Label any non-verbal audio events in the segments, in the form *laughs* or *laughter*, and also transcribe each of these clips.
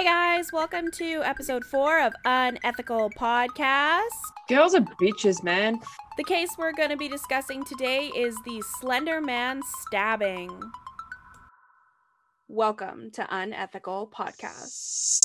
Hey guys, welcome to episode four of Unethical Podcast. Girls are bitches, man. The case we're going to be discussing today is the Slender Man stabbing. Welcome to Unethical Podcast.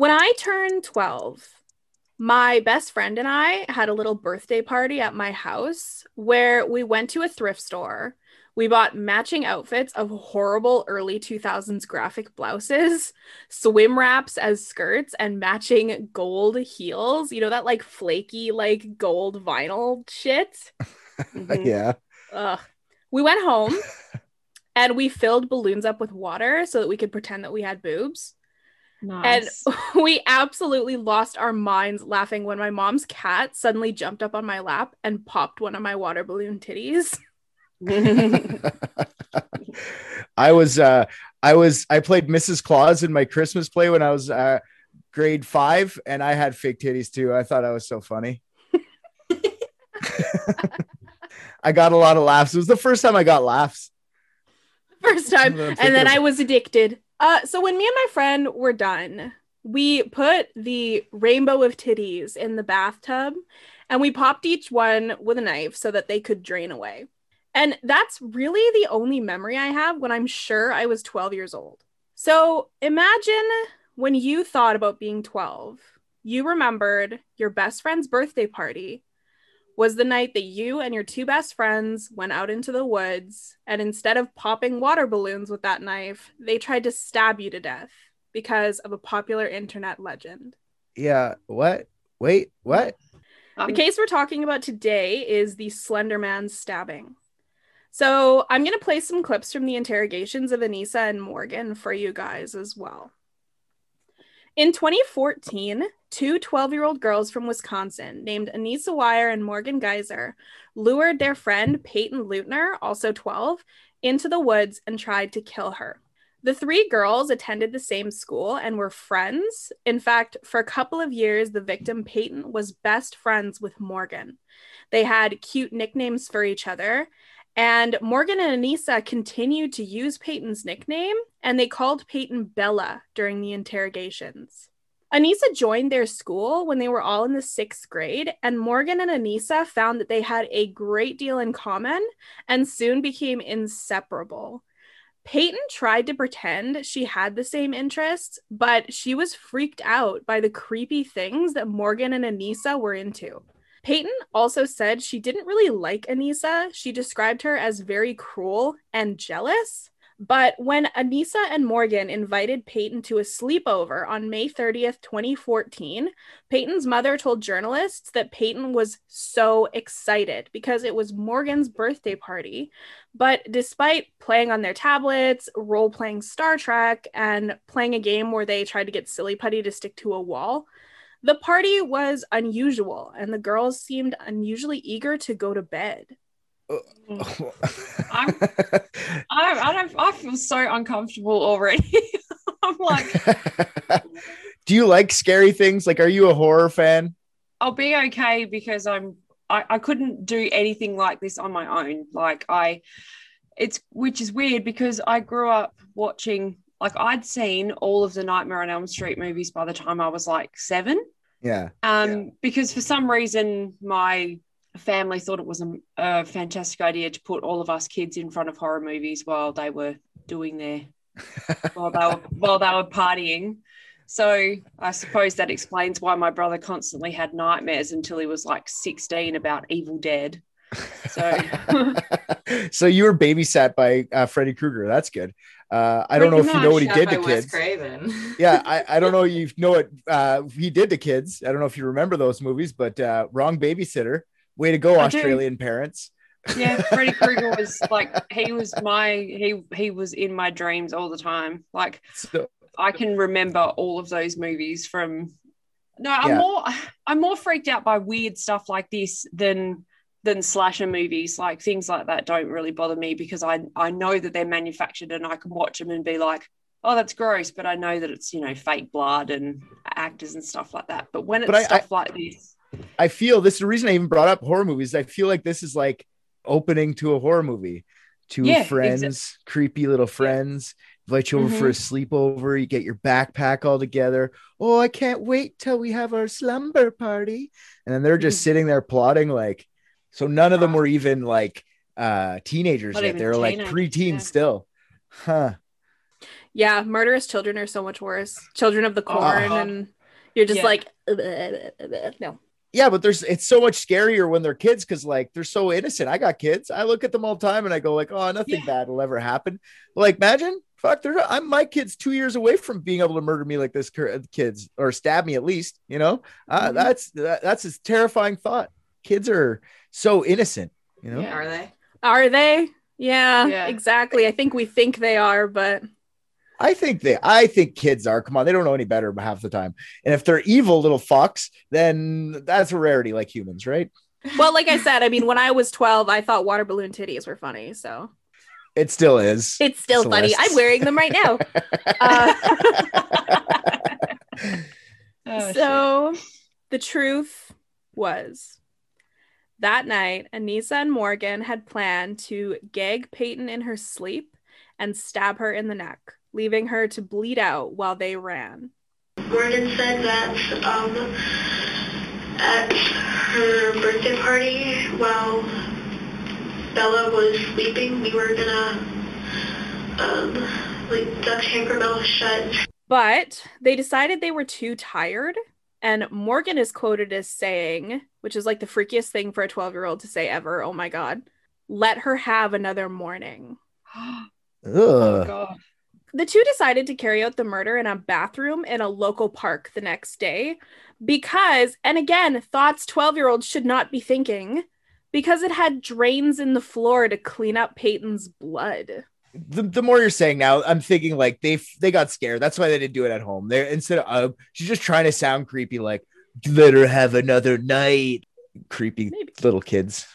When I turned 12, my best friend and I had a little birthday party at my house where we went to a thrift store. We bought matching outfits of horrible early 2000s graphic blouses, swim wraps as skirts, and matching gold heels. You know, that like flaky, like gold vinyl shit? Mm-hmm. *laughs* yeah. Ugh. We went home *laughs* and we filled balloons up with water so that we could pretend that we had boobs. Nice. And *laughs* we absolutely lost our minds laughing when my mom's cat suddenly jumped up on my lap and popped one of my water balloon titties. *laughs* I was uh I was I played Mrs. Claus in my Christmas play when I was uh grade five and I had fake titties too. I thought I was so funny. *laughs* I got a lot of laughs. It was the first time I got laughs. First time. And then I was addicted. Uh, so when me and my friend were done, we put the rainbow of titties in the bathtub and we popped each one with a knife so that they could drain away. And that's really the only memory I have when I'm sure I was 12 years old. So imagine when you thought about being 12, you remembered your best friend's birthday party was the night that you and your two best friends went out into the woods and instead of popping water balloons with that knife, they tried to stab you to death because of a popular internet legend. Yeah. What? Wait, what? The Um, case we're talking about today is the Slender Man stabbing. So I'm going to play some clips from the interrogations of Anissa and Morgan for you guys as well. In 2014, two 12 year old girls from Wisconsin named Anissa Weier and Morgan Geyser lured their friend Peyton Leutner, also 12, into the woods and tried to kill her. The three girls attended the same school and were friends. In fact, for a couple of years, the victim, Peyton, was best friends with Morgan. They had cute nicknames for each other, and Morgan and Anissa continued to use Peyton's nickname, and they called Peyton Bella during the interrogations. Anissa joined their school when they were all in the sixth grade, and Morgan and Anissa found that they had a great deal in common and soon became inseparable. Peyton tried to pretend she had the same interests, but she was freaked out by the creepy things that Morgan and Anissa were into. Peyton also said she didn't really like Anissa. She described her as very cruel and jealous. But when Anissa and Morgan invited Peyton to a sleepover on May 30th, 2014, Peyton's mother told journalists that Peyton was so excited because it was Morgan's birthday party. But despite playing on their tablets, role playing Star Trek, and playing a game where they tried to get Silly Putty to stick to a wall, the party was unusual and the girls seemed unusually eager to go to bed. Uh, I'm- I, I don't. I feel so uncomfortable already. *laughs* I'm like, *laughs* Do you like scary things? Like, are you a horror fan? I'll be okay because I'm. I, I couldn't do anything like this on my own. Like I, it's which is weird because I grew up watching. Like I'd seen all of the Nightmare on Elm Street movies by the time I was like seven. Yeah. um, Yeah. because for some reason my family thought it was a, a fantastic idea to put all of us kids in front of horror movies while they were doing their *laughs* while they were while they were partying. So I suppose that explains why my brother constantly had nightmares until he was like 16 about Evil Dead. So *laughs* so you were babysat by uh, Freddy Krueger. That's good. Uh, I don't know if you know what he did to kids. *laughs* Yeah, I, I don't know if you know what uh, he did to kids. I don't know if you remember those movies, but uh, wrong babysitter. Way to go, I do. Australian parents. yeah, Freddy Krueger *laughs* was like he was my he he was in my dreams all the time. Like So, I can remember all of those movies from No, I'm Yeah. more I'm more freaked out by weird stuff like this than than slasher movies. Like things like that don't really bother me because I I know that they're manufactured and I can watch them and be like, oh, that's gross. But I know that it's you know fake blood and actors and stuff like that. But when it's But I- stuff like this, I feel this is the reason I even brought up horror movies. I feel like this is like opening to a horror movie. Two Yeah, friends, creepy little friends, invite you over for a sleepover. You get your backpack all together. Oh, I can't wait till we have our slumber party. And then they're just Mhm. sitting there plotting like, so none of them were even like uh teenagers Not yet. They were like teenagers, preteens yeah. still. Huh. Yeah, murderous children are so much worse. Children of the Oh. corn, and you're just Yeah. like, no. yeah, but there's it's so much scarier when they're kids because like they're so innocent. I got kids. I look at them all the time and I go like, oh, nothing Yeah. bad will ever happen. Like, imagine, fuck, they're I'm my kids two years away from being able to murder me like this kids or stab me at least. You know, uh, Mhm. that's that, that's a terrifying thought. Kids are so innocent. You know, Yeah. Are they? Are they? Yeah, Yeah. exactly. I think we think they are, but I think they, I think kids are. Come on, they don't know any better half the time. And if they're evil little fucks, then that's a rarity, like humans, right? well, like I said, I mean, when I was 12, I thought water balloon titties were funny, so It still is. it's still funny. I'm wearing them right now. *laughs* Uh, Oh, *laughs* shit. so the truth was that night, Anissa and Morgan had planned to gag Peyton in her sleep and stab her in the neck, leaving her to bleed out while they ran. Morgan said that um, at her birthday party, while Bella was sleeping, we were gonna um, like duct tape her mouth shut. But they decided they were too tired. And Morgan is quoted as saying, which is like the freakiest thing for a 12 year old to say ever. Oh my God. Let her have another morning. oh The two decided to carry out the murder in a bathroom in a local park the next day because, and again, thoughts 12 year olds should not be thinking, because it had drains in the floor to clean up Peyton's blood. The, the more you're saying now, I'm thinking like they they got scared. That's why they didn't do it at home. They're instead of uh, she's just trying to sound creepy, like let her have another night. Creepy Maybe. little kids.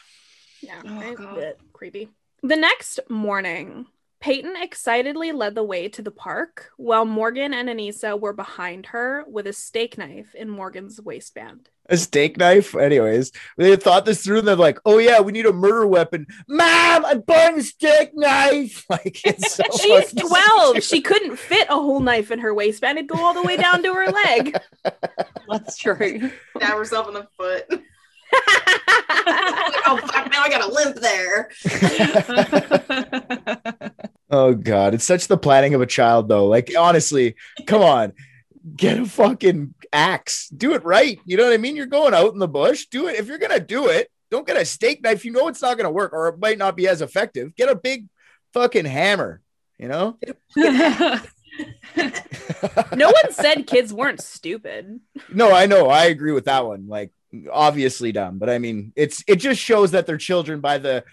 Yeah, Oh, right? Creepy. The next morning, Peyton excitedly led the way to the park while Morgan and Anissa were behind her with a steak knife in Morgan's waistband. A steak knife. Anyways, they thought this through. And they're like, "Oh yeah, we need a murder weapon." Mom, I bought a steak knife. *laughs* Like it's so She's *laughs* 12. She couldn't fit a whole knife in her waistband. It'd go all the way down to her leg. *laughs* That's true. Stab herself in the foot. Like, oh fuck! Now I got a limp there. Oh god, it's such the planning of a child though. Like honestly, come on. Get a fucking axe. Do it right. You know what I mean? You're going out in the bush. Do it. If you're gonna do it, don't get a steak knife. You know it's not gonna work or it might not be as effective. Get a big fucking hammer, you know? *laughs* No one said kids weren't stupid. no, I know. I agree with that one. Like obviously dumb, but I mean it's it just shows that they're children by the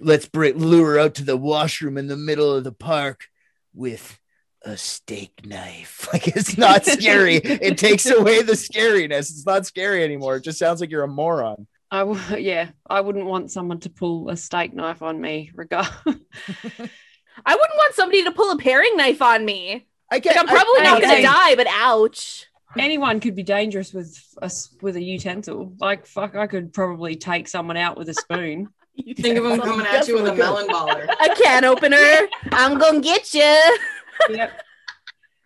let's bring lure out to the washroom in the middle of the park with a steak knife. *laughs* Like it's not scary. it takes away the scariness. It's not scary anymore. It just sounds like you're a moron. I w- *laughs* yeah, I wouldn't want someone to pull a steak knife on me. Regard. *laughs* I wouldn't want somebody to pull a paring knife on me. I Like, can't. I'm probably I- not I- going to I- die, but ouch. Anyone could be dangerous with us with a utensil. Like fuck, I could probably take someone out with a spoon. Think of him coming at you with a melon *laughs* baller. A can opener. I'm going to get you. yep.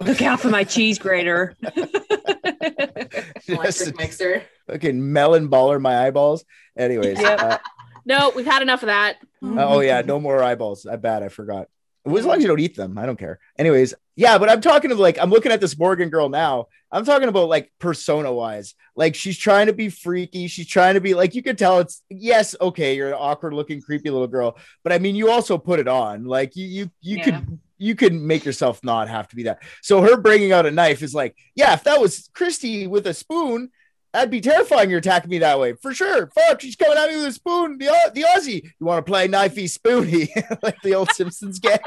Look out for my cheese grater. Just *laughs* Electric mixer. fucking melon baller my eyeballs. Anyways. Yep. uh, No, we've had enough of that. oh yeah, no more eyeballs. I bad. I forgot. As long as you don't eat them, I don't care. Anyways, yeah, but I'm talking of like I'm looking at this Morgan girl now. I'm talking about like persona wise. Like she's trying to be freaky. She's trying to be like you can tell it's yes, okay, you're an awkward looking, creepy little girl. But I mean, you also put it on. Like you you you Yeah. could you could make yourself not have to be that. So her bringing out a knife is like, yeah, if that was Christy with a spoon, That'd be terrifying. You're attacking me that way for sure. Fuck, she's coming at me with a spoon. The the Aussie. You want to play knifey spoony *laughs* like the old Simpsons gang?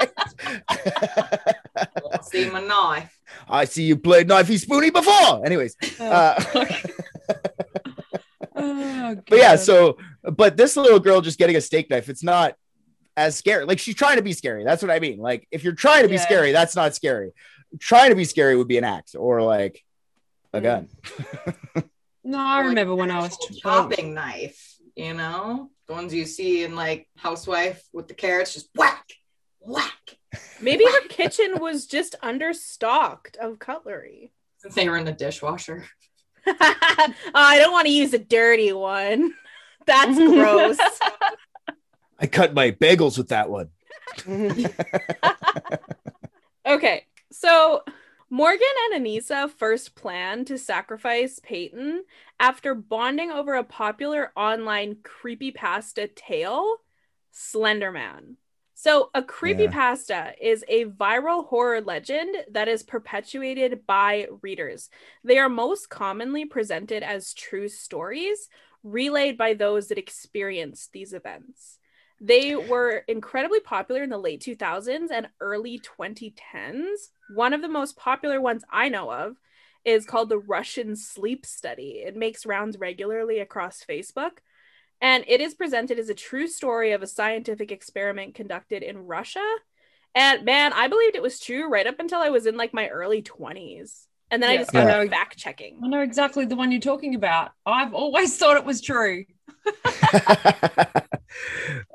*laughs* See my knife. I see you played knifey spoony before. Anyways, uh, *laughs* Oh, but yeah. So, but this little girl just getting a steak knife. It's not as scary. Like she's trying to be scary. That's what I mean. Like if you're trying to be Yeah. scary, that's not scary. Trying to be scary would be an axe or like a Mm. gun. *laughs* no, I Like remember when I was chopping knife, you know, the ones you see in like Housewife with the carrots, just whack, whack. Maybe her kitchen was just understocked of cutlery. Since they were in the dishwasher. oh, *laughs* I don't want to use a dirty one. That's *laughs* gross. I cut my bagels with that one. *laughs* okay, so Morgan and Anissa first plan to sacrifice Peyton after bonding over a popular online creepypasta tale, Slenderman. So, a creepypasta is a viral horror legend that is perpetuated by readers. They are most commonly presented as true stories relayed by those that experienced these events. They were incredibly popular in the late 2000s and early 2010s. One of the most popular ones I know of is called the Russian Sleep Study. It makes rounds regularly across Facebook. And it is presented as a true story of a scientific experiment conducted in Russia. And man, I believed it was true right up until I was in like my early 20s. And then I just started Yeah. fact checking. I know exactly the one you're talking about. I've always *laughs* thought it was true. *laughs*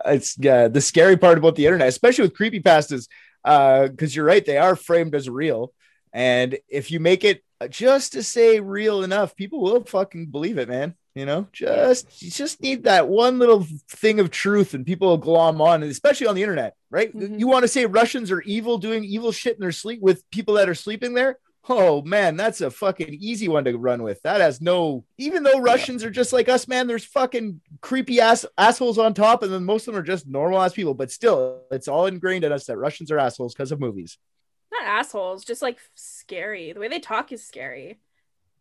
it's uh, the scary part about the internet, especially with creepypastas, because you're right, they are framed as real. And if you make it just to say real enough, people will fucking believe it, man. You know, just you just need that one little thing of truth, and people will glom on, and especially on the internet, right? Mhm. You want to say Russians are evil, doing evil shit in their sleep with people that are sleeping there? Oh man, that's a fucking easy one to run with. That has no, even though Russians are just like us, man, there's fucking creepy ass assholes on top, and then most of them are just normal ass people. But still, it's all ingrained in us that Russians are assholes because of movies. Not assholes, just like scary. The way they talk is scary.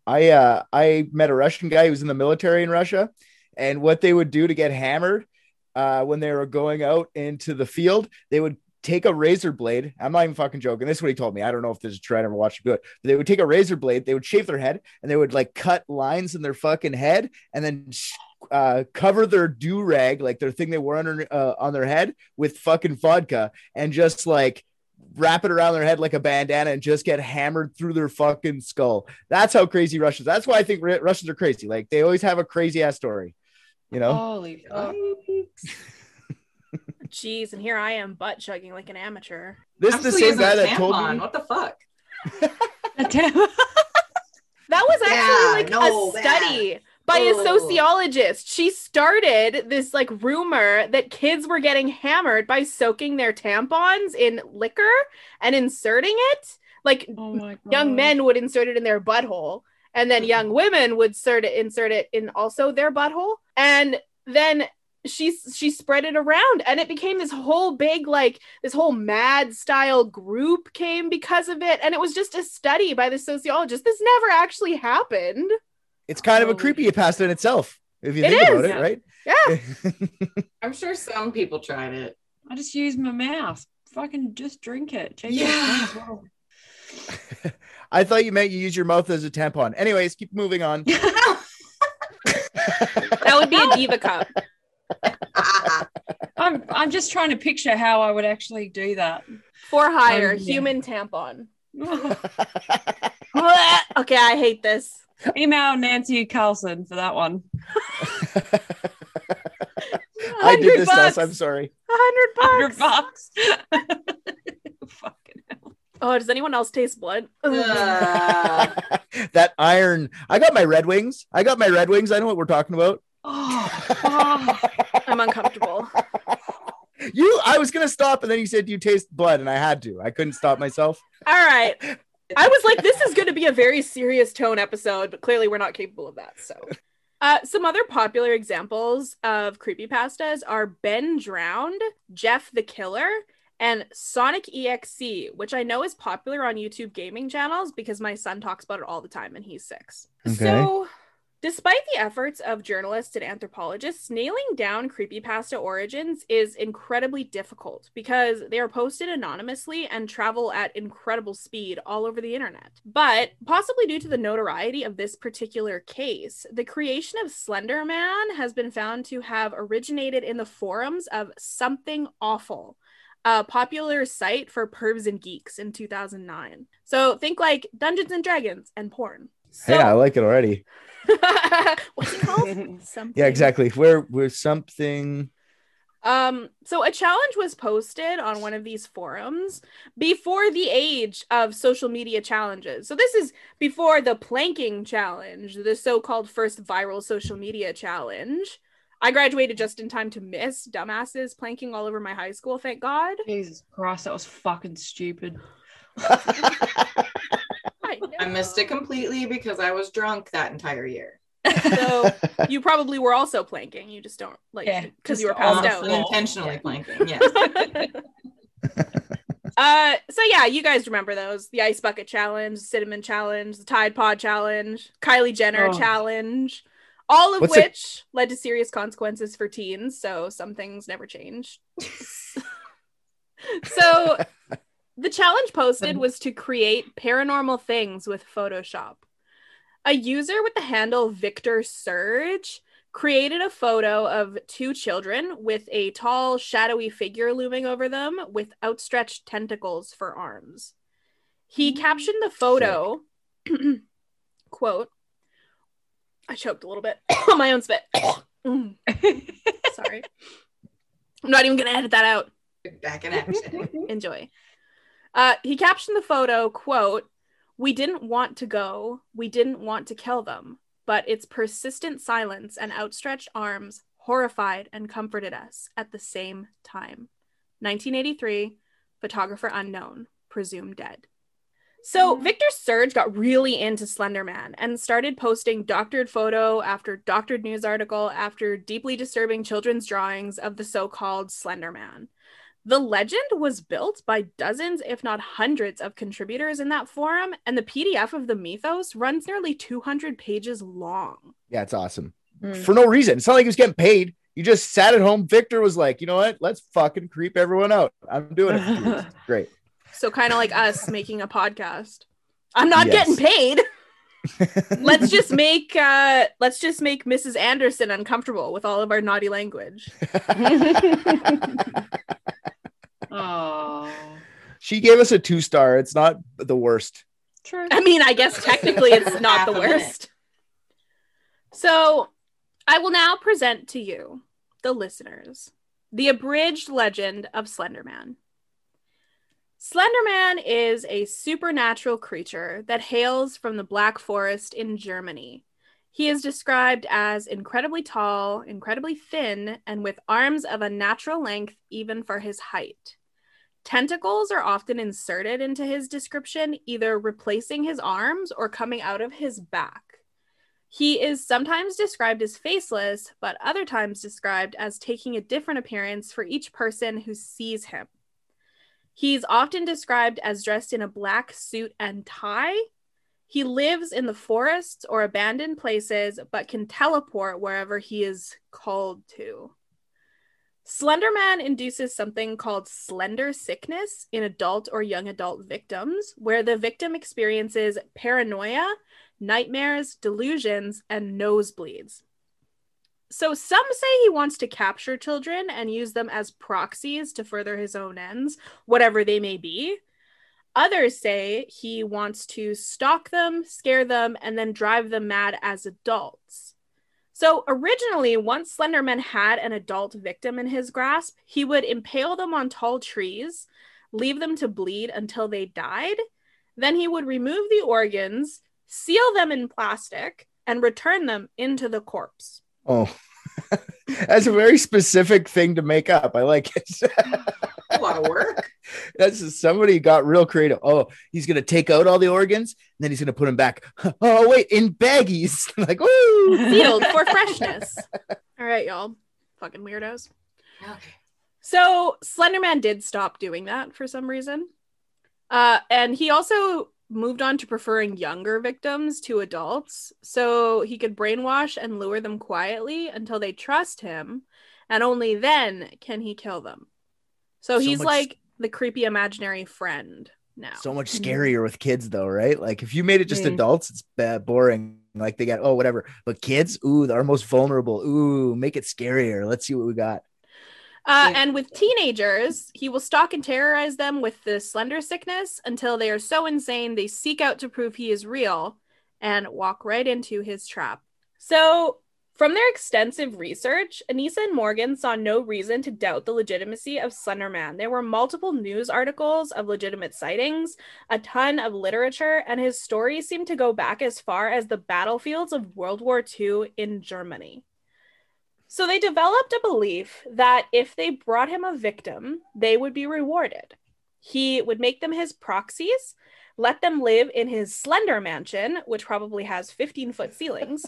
I uh I met a Russian guy who was in the military in Russia, and what they would do to get hammered uh when they were going out into the field, they would take a razor blade. I'm not even fucking joking. This is what he told me. I don't know if this is true. I never watched it good. But they would take a razor blade, they would shave their head, and they would like cut lines in their fucking head and then uh, cover their do rag, like their thing they wore under uh, on their head, with fucking vodka, and just like wrap it around their head like a bandana and just get hammered through their fucking skull. That's how crazy Russians. That's why I think Ru- Russians are crazy. Like they always have a crazy ass story. You know, Holy fuck. *laughs* Jeez, and here I am butt chugging like an amateur. this is the same guy that told me. What the fuck? *laughs* That was actually Yeah, like no, a bad. study by a sociologist. She started this like rumor that kids were getting hammered by soaking their tampons in liquor and inserting it. Like oh young men would insert it in their butthole, and then young mm. women would insert it, insert it in also their butthole, and then she she spread it around, and it became this whole big like this whole mad style group came because of it, and it was just a study by the sociologist. This never actually happened. It's kind of a creepy pasta in itself, if you It think about is. it, right? Yeah, *laughs* I'm sure some people tried it. I just use my mouth. Fucking just drink it. JJ Yeah. as well. *laughs* *laughs* I thought you meant you use your mouth as a tampon. Anyways, keep moving on. that would be a diva cup. I'm I'm just trying to picture how I would actually do that. For hire, Um, yeah. human tampon. Okay, I hate this. Email Nancy Carlson for that one. *laughs* I did this to us. I'm sorry. A hundred Hundred bucks. bucks. *laughs* Fucking hell. Oh, does anyone else taste blood? Uh, *laughs* that iron. I got my Red Wings. I got my Red Wings. I know what we're talking about. Oh, oh. I'm uncomfortable. you, I was gonna stop, and then you said you taste blood, and I had to. I couldn't stop myself. All right. I was like, this is going to be a very serious tone episode, but clearly we're not capable of that. So, uh, some other popular examples of creepypastas are Ben Drowned, Jeff the Killer, and Sonic EXE, which I know is popular on YouTube gaming channels because my son talks about it all the time and he's six. Okay. So, Despite the efforts of journalists and anthropologists, nailing down creepypasta origins is incredibly difficult because they are posted anonymously and travel at incredible speed all over the internet. But possibly due to the notoriety of this particular case, the creation of Slender Man has been found to have originated in the forums of Something Awful, a popular site for pervs and geeks in 2009. So think like Dungeons and Dragons and porn. So, hey, I like it already. *laughs* what's it *laughs* called? Something. Yeah, exactly. Where where something Um, so a challenge was posted on one of these forums before the age of social media challenges. So this is before the planking challenge, the so-called first viral social media challenge. I graduated just in time to miss dumbasses planking all over my high school, thank God. Jesus Christ, that was fucking stupid. *laughs* I I missed it completely because I was drunk that entire year. So *laughs* you probably were also planking. You just don't like Yeah, because you were passed out. intentionally Yeah. planking. Yes. *laughs* *laughs* uh so yeah you guys remember those the ice bucket challenge the cinnamon challenge the tide pod challenge kylie jenner Oh. challenge all of What's it- which led to serious consequences for teens so some things never change so the challenge posted was to create paranormal things with photoshop a user with the handle victor surge created a photo of two children with a tall, shadowy figure looming over them with outstretched tentacles for arms. He captioned the photo, *clears throat* quote, I choked a little bit on *coughs* my own spit. *coughs* Mm, *laughs* Sorry. I'm not even going to edit that out. Back in action. Enjoy. Uh, he captioned the photo, quote, We didn't want to go. We didn't want to kill them. But its persistent silence and outstretched arms horrified and comforted us at the same time. 1983, photographer unknown, presumed dead. So Victor Surge got really into Slender Man and started posting doctored photo after doctored news article after deeply disturbing children's drawings of the so-called Slender Man. The legend was built by dozens, if not hundreds, of contributors in that forum, and the PDF of the mythos runs nearly 200 pages long. Yeah, it's awesome. Hmm. For no reason. It's not like he was getting paid. You just sat at home. Victor was like, you know what? Let's fucking creep everyone out. I'm doing it. *laughs* Great. So kind of like us *laughs* making a podcast. I'm not Yes. getting paid. *laughs* let's just make uh let's just make Mrs. Anderson uncomfortable with all of our naughty language. Oh, She gave us a two star. It's not the worst. true. I mean, I guess technically it's *laughs* not the worst. So, I will now present to you, the listeners, the abridged legend of Slenderman. Slenderman is a supernatural creature that hails from the Black Forest in Germany. He is described as incredibly tall, incredibly thin, and with arms of unnatural length even for his height. Tentacles are often inserted into his description, either replacing his arms or coming out of his back. He is sometimes described as faceless, but other times described as taking a different appearance for each person who sees him. He's often described as dressed in a black suit and tie. He lives in the forests or abandoned places, but can teleport wherever he is called to. Slenderman induces something called slender sickness in adult or young adult victims, where the victim experiences paranoia, nightmares, delusions, and nosebleeds. So some say he wants to capture children and use them as proxies to further his own ends, whatever they may be. Others say he wants to stalk them, scare them, and then drive them mad as adults. So originally, once Slenderman had an adult victim in his grasp, he would impale them on tall trees, leave them to bleed until they died. Then he would remove the organs, seal them in plastic, and return them into the corpse. Oh, *laughs* that's a very specific thing to make up. I like it. *laughs* A lot of work. *laughs* That's just- somebody got real creative. Oh, he's gonna take out all the organs and then he's gonna put them back. *laughs* Oh wait, in baggies. *laughs* like woo. Sealed for freshness. All right, y'all. Fucking weirdos. Okay. So Slenderman did stop doing that for some reason. Uh, and he also moved on to preferring younger victims to adults so he could brainwash and lure them quietly until they trust him, and only then can he kill them. So, So he's much- like the creepy imaginary friend now. So much *laughs* scarier with kids though, right? Like if you made it just Mm. adults, it's bad, boring. Like they got oh whatever, but kids, ooh, they're most vulnerable. Ooh, make it scarier. Let's see what we got. Uh, Yeah. and with teenagers, he will stalk and terrorize them with the slender sickness until they are so insane they seek out to prove he is real and walk right into his trap. So, from their extensive research, Anissa and Morgan saw no reason to doubt the legitimacy of Slender Man. There were multiple news articles of legitimate sightings, a ton of literature, and his story seemed to go back as far as the battlefields of World War II in Germany. So they developed a belief that if they brought him a victim, they would be rewarded. He would make them his proxies, let them live in his slender mansion, which probably has 15 foot ceilings.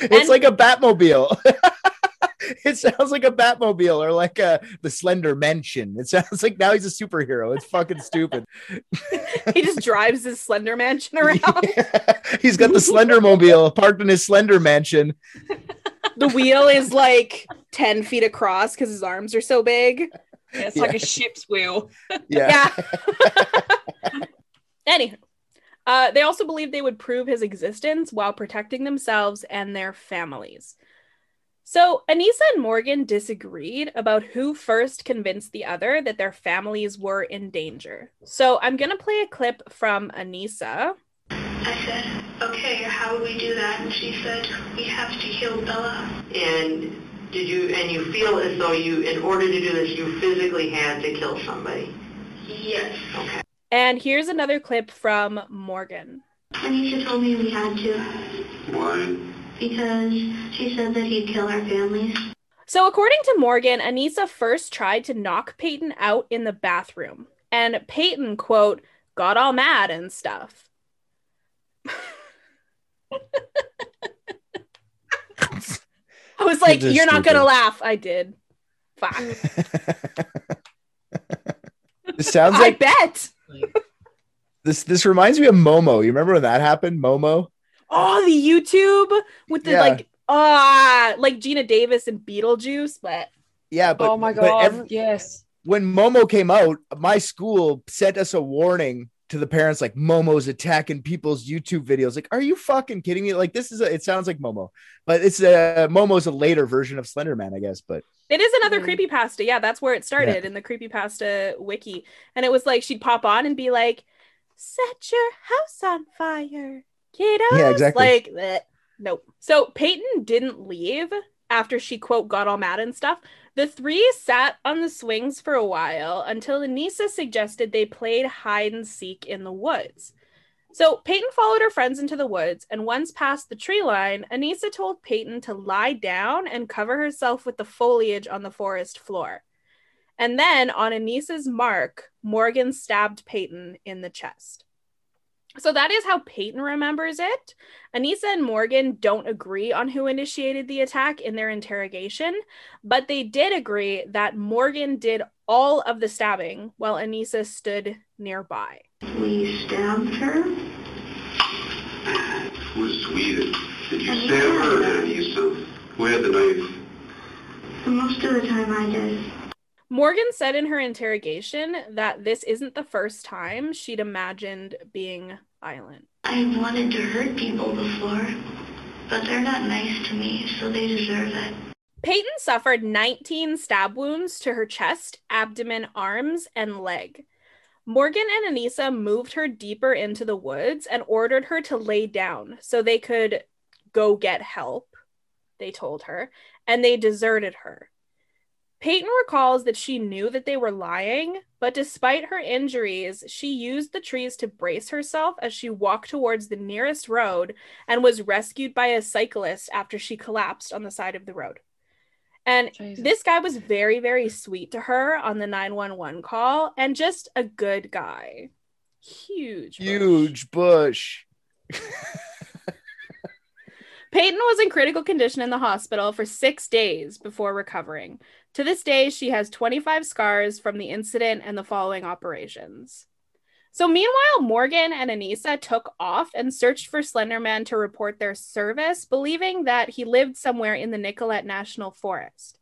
It's And- like a Batmobile. *laughs* it sounds like a Batmobile or like a the Slender Mansion. It sounds *laughs* like now he's a superhero. It's fucking stupid. *laughs* he just drives his slender mansion around. he's got the Slender Mobile parked in his Slender Mansion. The wheel is like 10 feet across because his arms are so big. Yeah, it's like a ship's wheel. Yeah. Yeah. Anywho, uh, they also believed they would prove his existence while protecting themselves and their families. So Anissa and Morgan disagreed about who first convinced the other that their families were in danger. So I'm gonna play a clip from Anissa. I said, okay, how would we do that? And she said, we have to kill Bella. And did you, and you feel as though you, in order to do this, you physically had to kill somebody? Yes. Okay. And here's another clip from Morgan. Anisha told me we had to Why? because she said that he'd kill our families. So, according to Morgan, Anissa first tried to knock Peyton out in the bathroom. And Peyton, quote, got all mad and stuff. *laughs* I was like, Kids are you're not going to laugh. I did. Fuck. *laughs* This sounds I like this. This reminds me of Momo. You remember when that happened? Momo. Oh, the YouTube with the Yeah. like, ah, like Geena Davis and Beetlejuice, but Yeah, but oh my god! every- yes. when Momo came out, my school sent us a warning to the parents like Momo's attacking people's YouTube videos. Like, are you fucking kidding me? Like, this is a, it sounds like Momo, but it's a Momo's a later version of Slenderman, I guess. But It is another Mm. creepypasta. Yeah, that's where it started in the creepypasta wiki. And it was like she'd pop on and be like, Set your house on fire, kiddos. Yeah, exactly. Like, bleh. nope. So Peyton didn't leave after she, quote, got all mad and stuff. The three sat on the swings for a while until Anissa suggested they played hide and seek in the woods. So Peyton followed her friends into the woods, and once past the tree line, Anissa told Peyton to lie down and cover herself with the foliage on the forest floor. And then, on Anissa's mark, Morgan stabbed Peyton in the chest. So that is how Peyton remembers it. Anissa and Morgan don't agree on who initiated the attack in their interrogation, but they did agree that Morgan did all of the stabbing while Anissa stood nearby. We stabbed her. Was sweet. Did you stab her Anissa? Who had the knife? Most of the time I did. Morgan said in her interrogation that this isn't the first time she'd imagined being violent. I wanted to hurt people before, but they're not nice to me, so they deserve it. Peyton suffered 19 stab wounds to her chest, abdomen, arms, and leg. Morgan and Anissa moved her deeper into the woods and ordered her to lay down so they could go get help, they told her, and they deserted her. Peyton recalls that she knew that they were lying, but despite her injuries, she used the trees to brace herself as she walked towards the nearest road and was rescued by a cyclist after she collapsed on the side of the road. And Jesus. this guy was very, very sweet to her on the 911 call and just a good guy. Huge. bush. huge bush. Peyton was in critical condition in the hospital for six days before recovering. To this day, she has 25 scars from the incident and the following operations. So meanwhile, Morgan and Anissa took off and searched for Slenderman to report their service, believing that he lived somewhere in the Nicolet National Forest.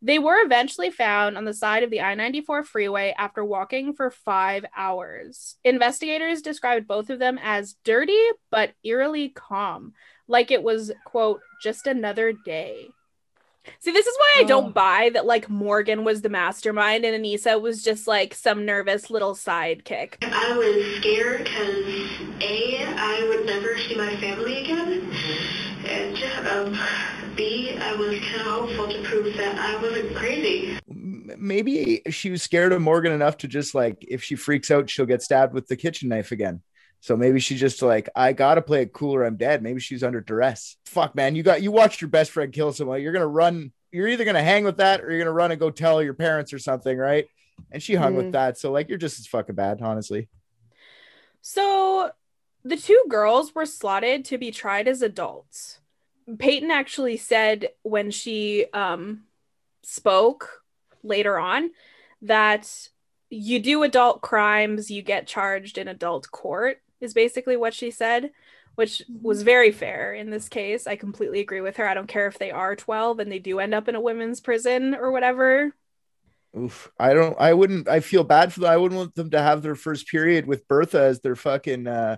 They were eventually found on the side of the I 94 freeway after walking for five hours. Investigators described both of them as dirty but eerily calm, like it was, quote, just another day. See, this is why I don't Oh. buy that like Morgan was the mastermind and Anissa was just like some nervous little sidekick. I was scared because A, I would never see my family again, and um, B, I was kind of hopeful to prove that I wasn't crazy. Maybe she was scared of Morgan enough to just like, if she freaks out, she'll get stabbed with the kitchen knife again. So maybe she just like, I gotta play it cool or I'm dead. Maybe she's under duress. Fuck, man, you got you watched your best friend kill someone. You're gonna run. You're either gonna hang with that or you're gonna run and go tell your parents or something, right? And she hung with Mm. that. So like, you're just as fucking bad, honestly. So the two girls were slotted to be tried as adults. Peyton actually said when she um, spoke later on that you do adult crimes, you get charged in adult court, is basically what she said, which was very fair in this case. I completely agree with her. I don't care if they are 12 and they do end up in a women's prison or whatever. Oof. I don't. I wouldn't. I feel bad for them. I wouldn't want them to have their first period with Bertha as their fucking uh,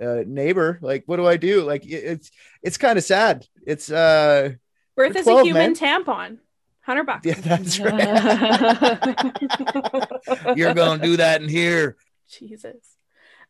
uh, neighbor. Like, what do I do? Like, it, it's it's kind of sad. It's uh, Bertha's 12, a human man. tampon. 100 bucks. yeah, that's *laughs* right. *laughs* You're gonna do that in here. Jesus.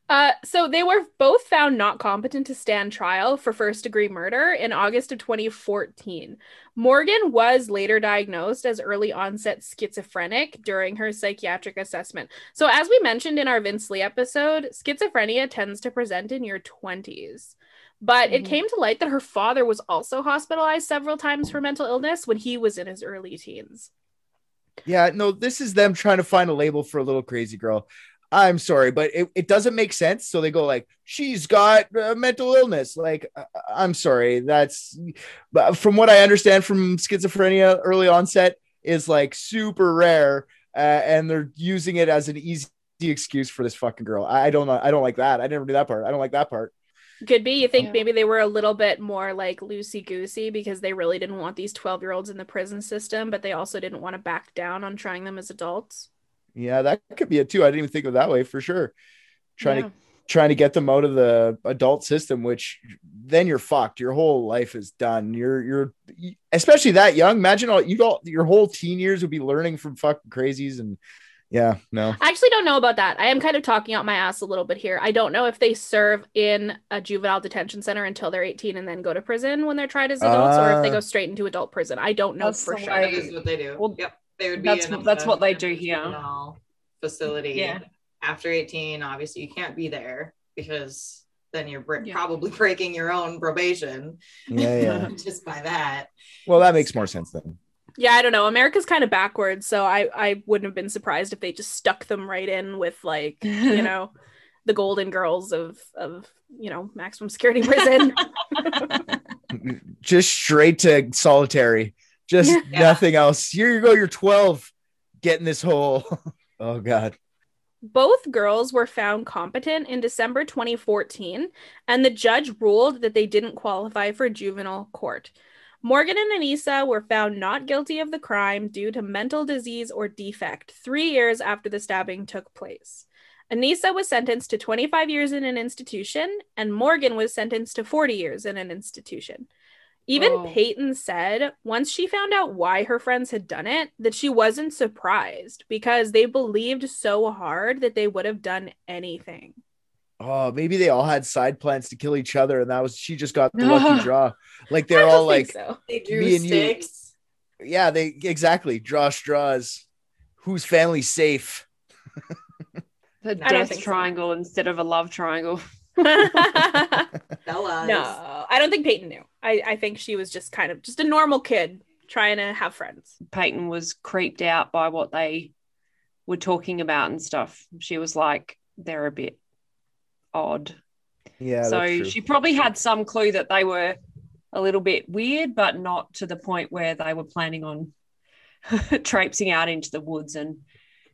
Uh, so they were both found not competent to stand trial for first degree murder in August of 2014. Morgan was later diagnosed as early onset schizophrenic during her psychiatric assessment. So, as we mentioned in our Vince Li episode, schizophrenia tends to present in your 20s. But it Mhm. came to light that her father was also hospitalized several times for mental illness when he was in his early teens. Yeah, no, this is them trying to find a label for a little crazy girl. I'm sorry, but it, it doesn't make sense. So they go like, she's got uh, mental illness. Like, uh, I'm sorry, that's. But from what I understand from schizophrenia, early onset is like super rare, uh, and they're using it as an easy excuse for this fucking girl. I, I don't know. I don't like that. I never knew that part. I don't like that part. Could be. You think Yeah. maybe they were a little bit more like loosey goosey because they really didn't want these 12 year olds in the prison system, but they also didn't want to back down on trying them as adults. Yeah, that could be it too. I didn't even think of it that way for sure. Trying Yeah. to trying to get them out of the adult system, which then you're fucked. Your whole life is done. You're you're especially that young. Imagine all you all your whole teen years would be learning from fucking crazies and yeah, no. I actually don't know about that. I am kind of talking out my ass a little bit here. I don't know if they serve in a juvenile detention center until they're 18 and then go to prison when they're tried as adults, or if they Ah. go straight into adult prison. I don't know for sure. way- That is what they do. Well, yep. They would be that's in what- that's what they do here. Facility. Yeah. After 18, obviously you can't be there because then you're bre- Yeah. probably breaking your own probation Yeah, yeah. *laughs* just by that. Well, that makes more sense then. Yeah, I don't know. America's kind of backwards, so I I wouldn't have been surprised if they just stuck them right in with like you know *laughs* the golden girls of of you know maximum security prison. *laughs* Just straight to solitary. Just *laughs* Yeah. nothing else. Here you go. You're 12. Get in this hole. *laughs* oh god. Both girls were found competent in December 2014, and the judge ruled that they didn't qualify for juvenile court. Morgan and Anissa were found not guilty of the crime due to mental disease or defect three years after the stabbing took place. Anissa was sentenced to 25 years in an institution, and Morgan was sentenced to 40 years in an institution. Even Oh. Peyton said once she found out why her friends had done it, that she wasn't surprised because they believed so hard that they would have done anything. Oh, maybe they all had side plans to kill each other, and that was she just got the *laughs* lucky draw. Like they're I all don't think like, so. They drew Me and you. yeah, they exactly draw straws. Whose family's safe? *laughs* The death think so. triangle instead of a love triangle. *laughs* No, I don't think Peyton knew. I, I think she was just kind of just a normal kid trying to have friends. Peyton was creeped out by what they were talking about and stuff. She was like, they're a bit odd. Yeah, so that's true. she probably had some clue that they were a little bit weird, but not to the point where they were planning on *laughs* traipsing out into the woods and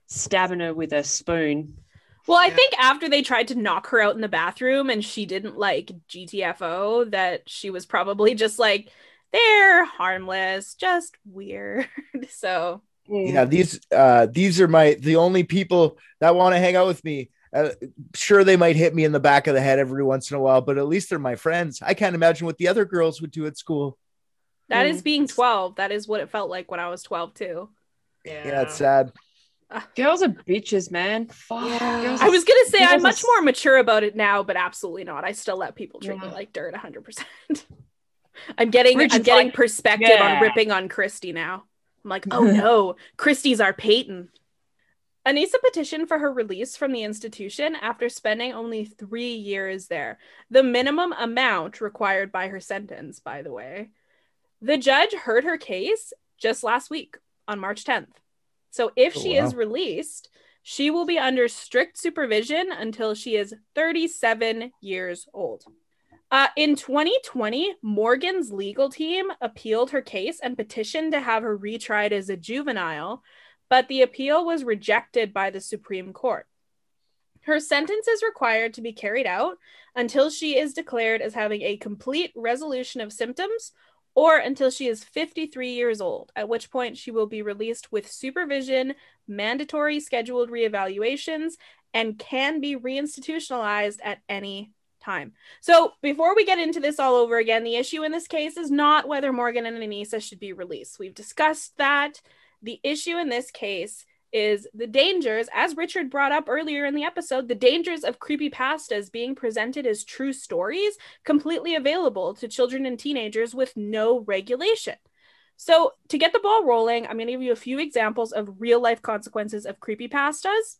stabbing her with a spoon. Well, I Yeah. think after they tried to knock her out in the bathroom and she didn't like GTFO, that she was probably just like, they're harmless, just weird. *laughs* so, yeah these uh these are my the only people that want to hang out with me uh, sure they might hit me in the back of the head every once in a while but at least they're my friends i can't imagine what the other girls would do at school that Mm. is being 12. That is what it felt like when I was 12, too. Yeah. yeah it's sad *sighs* Girls are bitches, man. Fuck. Yeah. I was going to say girls I'm much s- more mature about it now, but absolutely not. I still let people treat me like dirt 100%. *laughs* I'm getting I'm getting like, perspective "Yeah." on ripping on Christy now. I'm like, "Oh *laughs* no, Christy's our Peyton." Anissa petitioned for her release from the institution after spending only 3 years there. The minimum amount required by her sentence, by the way. The judge heard her case just last week on March 10th. So if Oh, she wow. is released, she will be under strict supervision until she is 37 years old. Uh, in 2020, Morgan's legal team appealed her case and petitioned to have her retried as a juvenile, but the appeal was rejected by the Supreme Court. Her sentence is required to be carried out until she is declared as having a complete resolution of symptoms or until she is 53 years old, at which point she will be released with supervision, mandatory scheduled reevaluations, and can be reinstitutionalized at any time. So, before we get into this all over again, the issue in this case is not whether Morgan and Anissa should be released. We've discussed that. The issue in this case is the dangers, as Richard brought up earlier in the episode, the dangers of creepypastas being presented as true stories, completely available to children and teenagers with no regulation. So, to get the ball rolling, I'm going to give you a few examples of real life consequences of creepypastas.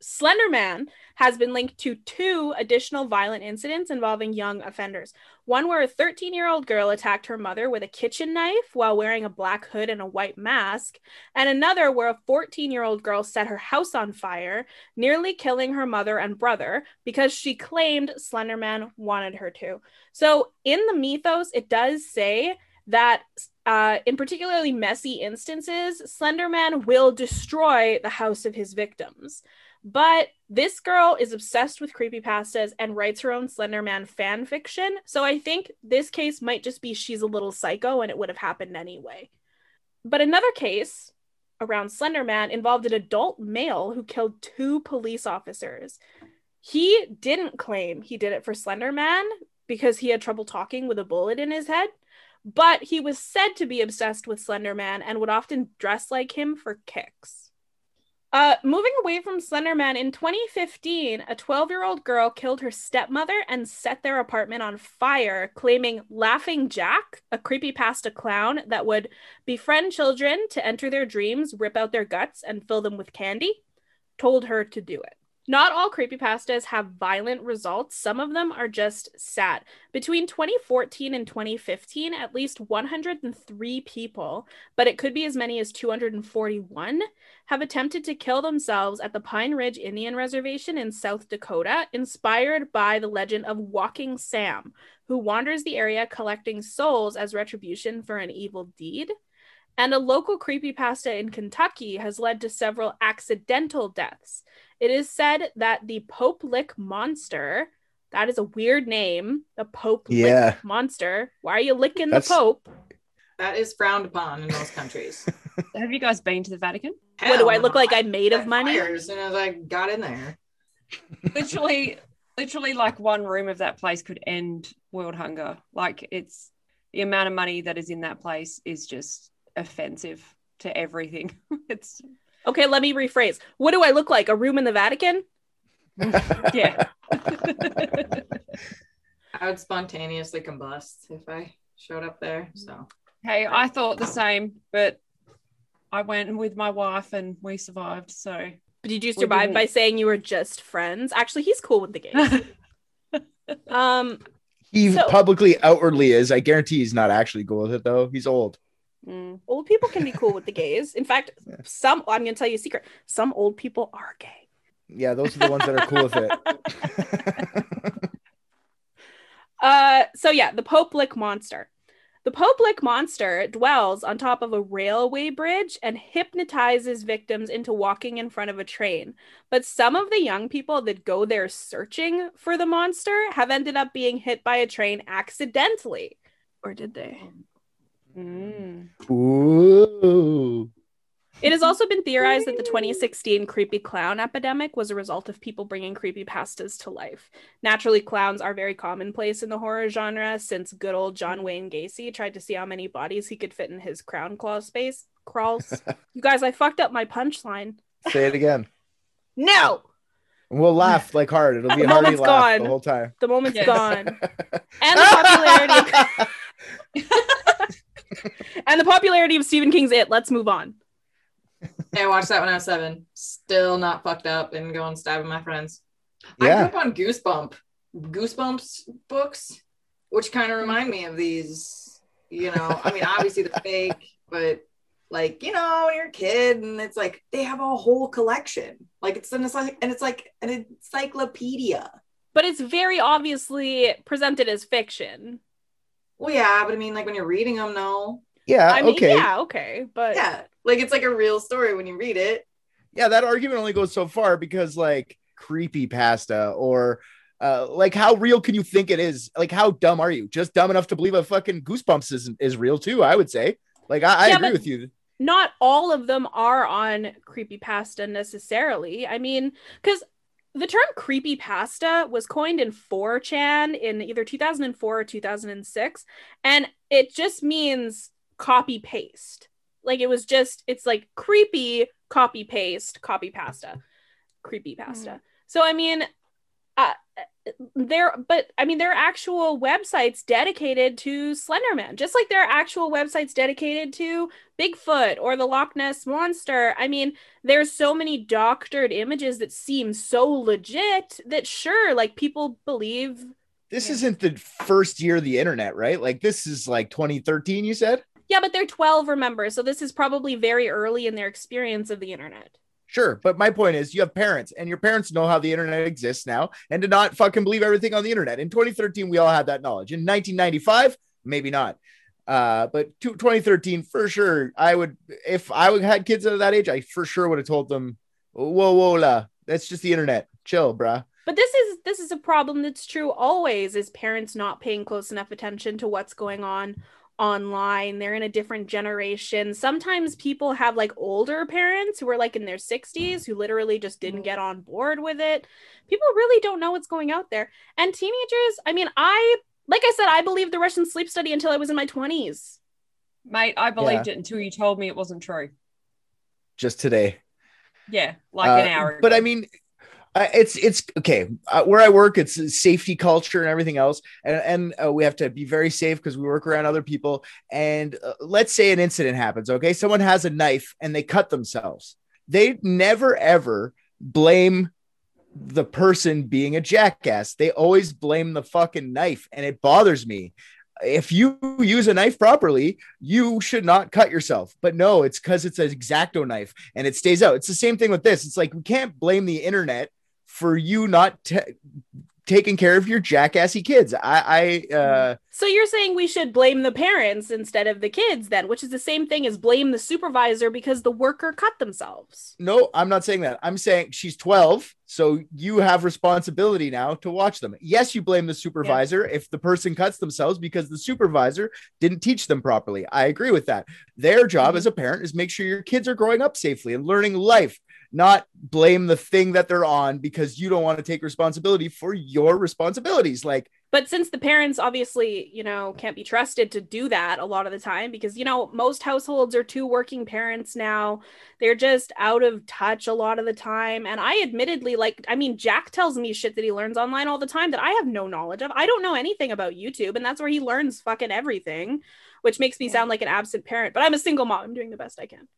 Slender Man has been linked to two additional violent incidents involving young offenders. One where a 13 year old girl attacked her mother with a kitchen knife while wearing a black hood and a white mask, and another where a 14 year old girl set her house on fire, nearly killing her mother and brother because she claimed Slenderman wanted her to. So, in the mythos, it does say that uh, in particularly messy instances, Slenderman will destroy the house of his victims. But this girl is obsessed with creepypastas and writes her own Slenderman fan fiction. So I think this case might just be she's a little psycho and it would have happened anyway. But another case around Slenderman involved an adult male who killed two police officers. He didn't claim he did it for Slenderman because he had trouble talking with a bullet in his head, but he was said to be obsessed with Slenderman and would often dress like him for kicks. Uh, moving away from Slenderman, in 2015, a 12 year old girl killed her stepmother and set their apartment on fire, claiming Laughing Jack, a creepypasta clown that would befriend children to enter their dreams, rip out their guts, and fill them with candy, told her to do it. Not all creepypastas have violent results. Some of them are just sad. Between 2014 and 2015, at least 103 people, but it could be as many as 241, have attempted to kill themselves at the Pine Ridge Indian Reservation in South Dakota, inspired by the legend of Walking Sam, who wanders the area collecting souls as retribution for an evil deed. And a local creepypasta in Kentucky has led to several accidental deaths. It is said that the Pope Lick monster, that is a weird name, the Pope Yeah. Lick monster. Why are you licking That's- the Pope? That is frowned upon in most countries. *laughs* Have you guys been to the Vatican? What do I look no. like? I'm made of money? fire As soon as I got in there. literally, *laughs* literally, like one room of that place could end world hunger. Like it's the amount of money that is in that place is just offensive to everything. *laughs* it's Okay, let me rephrase. What do I look like? A room in the Vatican? *laughs* yeah. *laughs* I would spontaneously combust if I showed up there. So hey, I thought the same, but I went with my wife and we survived. So But did you survive by saying you were just friends? Actually, he's cool with the game. *laughs* um, He So- publicly, outwardly is. I guarantee he's not actually cool with it though. He's old. Mm. old people can be cool with the gays. In fact, *laughs* Yeah. some I'm gonna tell you a secret. Some old people are gay. Yeah, those are the ones that are cool with it. *laughs* Uh, so yeah, the Pope Lick monster. The Pope Lick monster dwells on top of a railway bridge and hypnotizes victims into walking in front of a train. But some of the young people that go there searching for the monster have ended up being hit by a train accidentally. Or did they? Mm. Ooh. It has also been theorized that the 2016 creepy clown epidemic was a result of people bringing creepy pastas to life. Naturally, clowns are very commonplace in the horror genre since good old John Wayne Gacy tried to see how many bodies he could fit in his crown claw space crawls. *laughs* you guys, I fucked up my punchline. Say it again. *laughs* No, And we'll laugh like hard. It'll be The a hearty moment's laugh gone. the whole time. the moment's Yes. gone, *laughs* and the popularity. *laughs* and the popularity of Stephen King's It. Let's move on. I watched that when I was seven. Still not fucked up and going stabbing my friends. I Yeah. grew up on Goosebump, Goosebumps books, which kind of remind me of these. You know, I mean, obviously they're *laughs* fake, but like you know, when you're a kid, and it's like they have a whole collection. Like it's an like, and it's like an encyclopedia. But it's very obviously presented as fiction. Well, yeah, but I mean, like when you're reading them, no, Yeah. I mean, okay. yeah, okay, but yeah, like it's like a real story when you read it. yeah, that argument only goes so far because like creepy pasta or uh, like how real can you think it is? Like how dumb are you? Just dumb enough to believe a fucking goosebumps is is real too. I would say. Like I, I Yeah, agree with you. not all of them are on creepy pasta necessarily. I mean, because the term creepy pasta was coined in 4chan in either 2004 or 2006, and it just means copy paste. Like it was just, it's like creepy copy paste, copy pasta, creepy pasta. So, I mean, uh, there, but I mean, there are actual websites dedicated to Slenderman, just like there are actual websites dedicated to Bigfoot or the Loch Ness monster. I mean, there's so many doctored images that seem so legit that sure, like people believe. This Yeah. isn't the first year of the internet, right? Like this is like 2013. You said. Yeah, but they're 12, remember? So this is probably very early in their experience of the internet. Sure, but my point is, you have parents, and your parents know how the internet exists now, and to not fucking believe everything on the internet. In 2013, we all had that knowledge. In 1995, maybe not. Uh, but to 2013, for sure, I would, if I would had kids of that age, I for sure would have told them, "Whoa, whoa, la, that's just the internet. Chill, bruh." But this is this is a problem that's true always is parents not paying close enough attention to what's going on online. They're in a different generation. Sometimes people have like older parents who are like in their 60s who literally just didn't get on board with it. People really don't know what's going out there. And teenagers, I mean, I like I said I believed the Russian sleep study until I was in my 20s. Mate, I believed it until you told me it wasn't true. Just today. Yeah, like an Uh, hour ago. But I mean, it's it's okay. Uh, where I work, it's safety culture and everything else, and and uh, we have to be very safe because we work around other people. And uh, let's say an incident happens. Okay, someone has a knife and they cut themselves. They never ever blame the person being a jackass. They always blame the fucking knife, and it bothers me. If you use a knife properly, you should not cut yourself. But no, it's because it's an X-Acto knife and it stays out. It's the same thing with this. It's like we can't blame the internet for you not ta taking care of your jackassy kids. I, I, uh, So you're saying we should blame the parents instead of the kids then, which is the same thing as blame the supervisor because the worker cut themselves. no, I'm not saying that. I'm saying she's 12, so you have responsibility now to watch them. Yes, you blame the supervisor if the person cuts themselves because the supervisor didn't teach them properly. I agree with that. Their job as a parent is make sure your kids are growing up safely and learning life. Not blame the thing that they're on because you don't want to take responsibility for your responsibilities. Like, But since the parents obviously, you know, can't be trusted to do that a lot of the time because, you know, most households are two working parents now. They're just out of touch a lot of the time. And I admittedly, like, I mean, Jack tells me shit that he learns online all the time that I have no knowledge of. I don't know anything about YouTube. And that's where he learns fucking everything, which makes me sound like an absent parent. But I'm a single mom. I'm doing the best I can.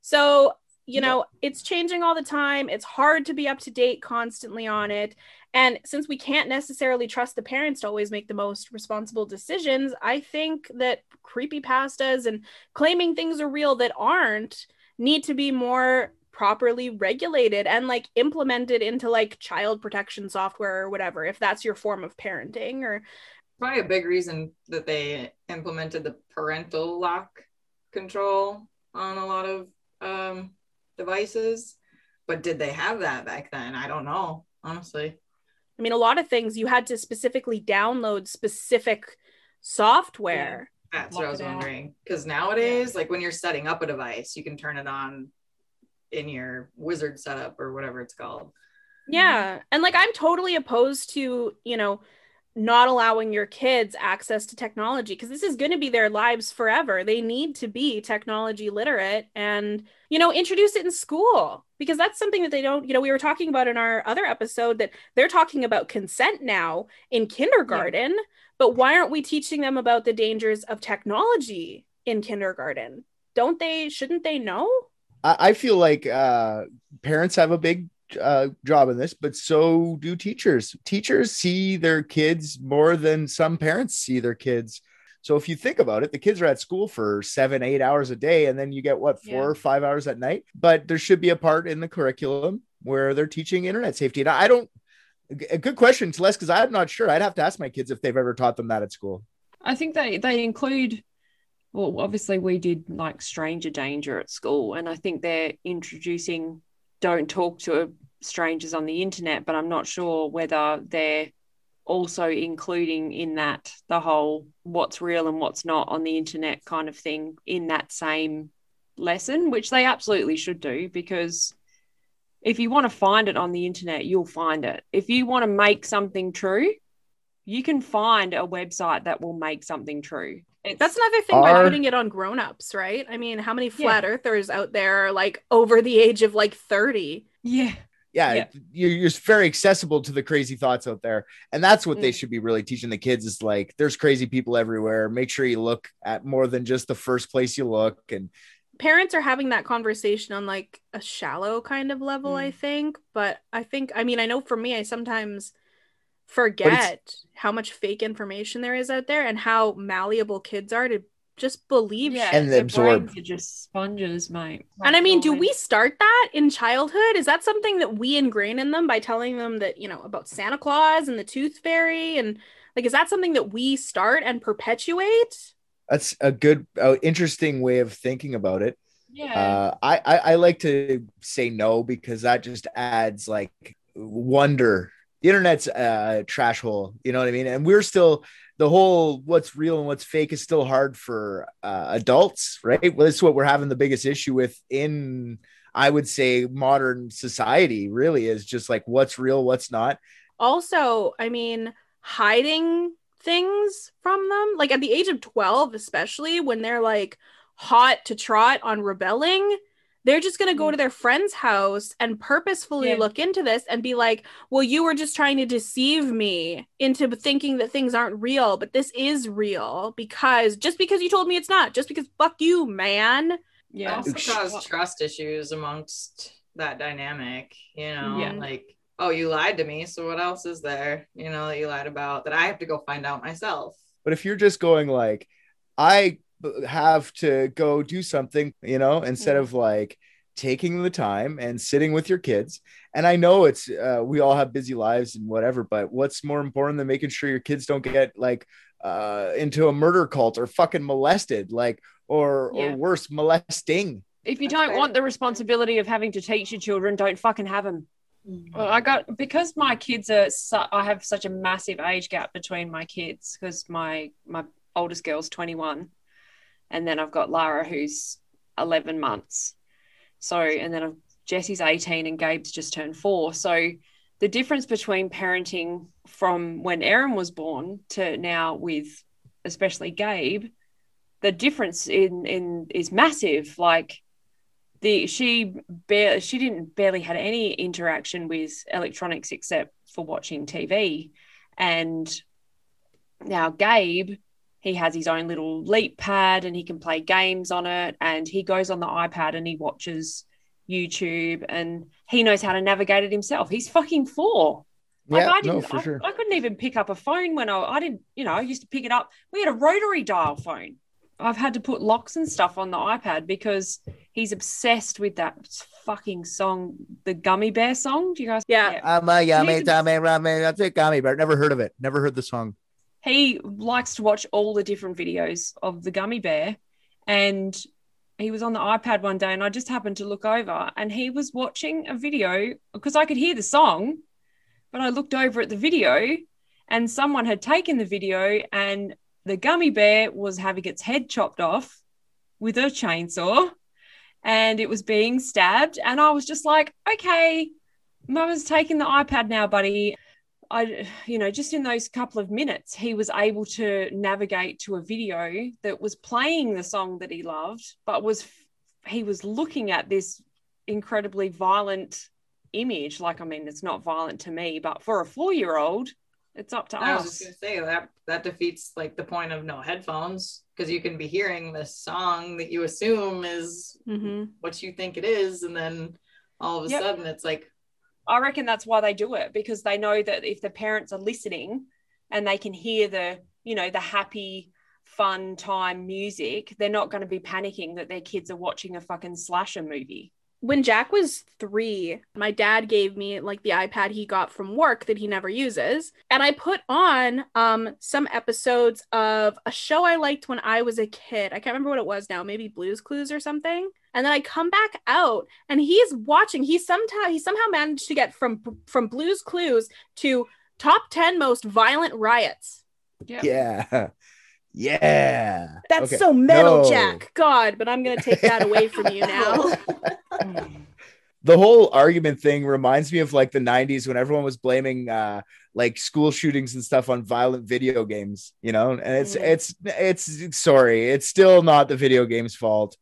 So, you know, it's changing all the time. It's hard to be up to date constantly on it. And since we can't necessarily trust the parents to always make the most responsible decisions, I think that creepy pastas and claiming things are real that aren't need to be more properly regulated and like implemented into like child protection software or whatever if that's your form of parenting or probably a big reason that they implemented the parental lock control on a lot of um, devices. But did they have that back then? I don't know, honestly. I mean, a lot of things you had to specifically download specific software. That's what I was wondering. Because nowadays, like when you're setting up a device, you can turn it on in your wizard setup or whatever it's called. Yeah. And like I'm totally opposed to, you know, not allowing your kids access to technology because this is going to be their lives forever. They need to be technology literate and, you know, introduce it in school because that's something that they don't, you know, we were talking about in our other episode that they're talking about consent now in kindergarten, but why aren't we teaching them about the dangers of technology in kindergarten? Don't they, shouldn't they know? I, I feel like uh, parents have a big uh, job in this, but so do teachers. Teachers see their kids more than some parents see their kids. So if you think about it, the kids are at school for seven, eight hours a day, and then you get what four Yeah. or five hours at night. But there should be a part in the curriculum where they're teaching internet safety. And I don't. A good question, Celeste, because I'm not sure. I'd have to ask my kids if they've ever taught them that at school. I think they they include well obviously we did like stranger danger at school and I think they're introducing don't talk to strangers on the internet but I'm not sure whether they're also including in that the whole what's real and what's not on the internet kind of thing in that same lesson which they absolutely should do because if you want to find it on the internet you'll find it. If you want to make something true you can find a website that will make something true. It's, That's another thing by putting it on grown-ups, right? I mean, how many flat earthers out there are like over the age of like 30? yeah, yeah, Yeah. You're, you're very accessible to the crazy thoughts out there and that's what they Mm. should be really teaching the kids is like there's crazy people everywhere make sure you look at more than just the first place you look and Parents are having that conversation on like a shallow kind of level, Mm. I think. But I think, I mean, I know for me, I sometimes forget how much fake information there is out there and how malleable kids are to just believe yeah, shit. And absorb. brains are just sponges, mate. And I mean, do we start that in childhood? Is that something that we ingrain in them by telling them that, you know, about Santa Claus and the Tooth Fairy? And like, is that something that we start and perpetuate? that's a good uh, interesting way of thinking about it yeah, uh, I, I i like to say no because that just adds like wonder the internet's a trash hole you know what i mean and we're still the whole what's real and what's fake is still hard for uh, adults right well that's what we're having the biggest issue with in i would say modern society really is just like what's real what's not Also, I mean, hiding things from them, like at the age of 12, especially when they're like hot to trot on rebelling. They're just going to go to mm. their friend's house and purposefully Yeah. look into this and be like, well, you were just trying to deceive me into thinking that things aren't real, but this is real because just because you told me it's not, just because fuck you, man. It yeah. also Oops. cause trust issues amongst that dynamic, you know, Yeah. like, oh, you lied to me. So what else is there, you know, that you lied about that I have to go find out myself? But if you're just going like, I b- have to go do something, you know, instead Mm. of like taking the time and sitting with your kids. And I know it's, uh, we all have busy lives and whatever, but what's more important than making sure your kids don't get like uh, into a murder cult or fucking molested, like, or, Yeah. or worse, molesting. If you don't want the responsibility of having to teach your children, don't fucking have them. Well, I got because my kids are. Su- I have such a massive age gap between my kids because my my oldest girl's twenty one, and then I've got Lara who's eleven months. So and then I've, Jesse's eighteen and Gabe's just turned four. So the difference between parenting from when Erin was born to now with especially Gabe, the difference in in is massive. Like the she bare she didn't barely had any interaction with electronics except for watching TV, and now Gabe he has his own little LeapPad and he can play games on it and he goes on the iPad and he watches YouTube and he knows how to navigate it himself. He's fucking four. Like Yeah, I no, didn't, for I, sure. I couldn't even pick up a phone when I, I didn't, you know, I used to pick it up. We had a rotary dial phone. I've had to put locks and stuff on the iPad because he's obsessed with that fucking song, the Gummy Bear song. Do you guys? Yeah. I'm a yummy, He's- dummy, rummy, that's it, gummy bear. Never heard of it. Never heard the song. He likes to watch all the different videos of the gummy bear. And he was on the iPad one day and I just happened to look over and he was watching a video because I could hear the song, but I looked over at the video and someone had taken the video and the gummy bear was having its head chopped off with a chainsaw and it was being stabbed. And I was just like, okay, mama's taking the iPad now, buddy. I, you know, just in those couple of minutes, he was able to navigate to a video that was playing the song that he loved, but was he was looking at this incredibly violent image. Like, I mean, it's not violent to me, but for a four year old, it's up to us. I was just gonna say that that defeats like the point of no headphones because you can be hearing this song that you assume is hmm what you think it is, and then all of a Yep. sudden it's like, I reckon that's why they do it because they know that if the parents are listening and they can hear the, you know, the happy, fun time music, they're not going to be panicking that their kids are watching a fucking slasher movie. When Jack was three, my dad gave me like the iPad he got from work that he never uses. And I put on um some episodes of a show I liked when I was a kid. I can't remember what it was now, maybe Blues Clues or something. And then I come back out and he's watching. He somehow he somehow managed to get from from Blues Clues to top 10 most violent riots. Yeah. Yeah. That's Okay. so metal, No. Jack. God, but I'm gonna take that away from you *laughs* now. the whole argument thing reminds me of like the 90s when everyone was blaming uh like school shootings and stuff on violent video games you know and it's Mm. it's it's sorry it's still not the video game's fault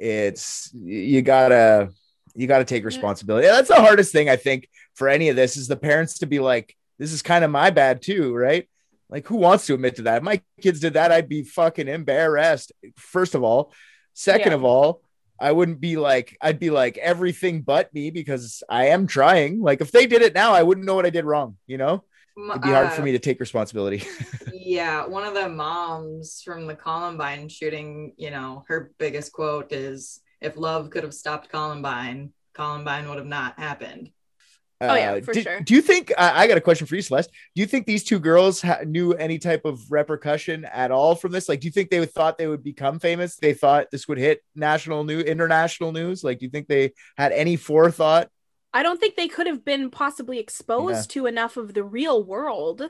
it's you gotta you gotta take responsibility that's the hardest thing i think for any of this is the parents to be like this is kind of my bad too right like who wants to admit to that if my kids did that i'd be fucking embarrassed first of all second Yeah. of all I wouldn't be like, I'd be like everything but me because I am trying. Like, if they did it now, I wouldn't know what I did wrong. You know, it'd be hard for uh, me to take responsibility. *laughs* yeah, one of the moms from the Columbine shooting, you know, her biggest quote is, "If love could have stopped Columbine, Columbine would have not happened." Oh, yeah, Uh, for do, sure. Do you think, I, I got a question for you, Celeste. Do you think these two girls ha- knew any type of repercussion at all from this? Like, do you think they thought they would become famous? They thought this would hit national news, international news? Like, do you think they had any forethought? I don't think they could have been possibly exposed to enough of the real world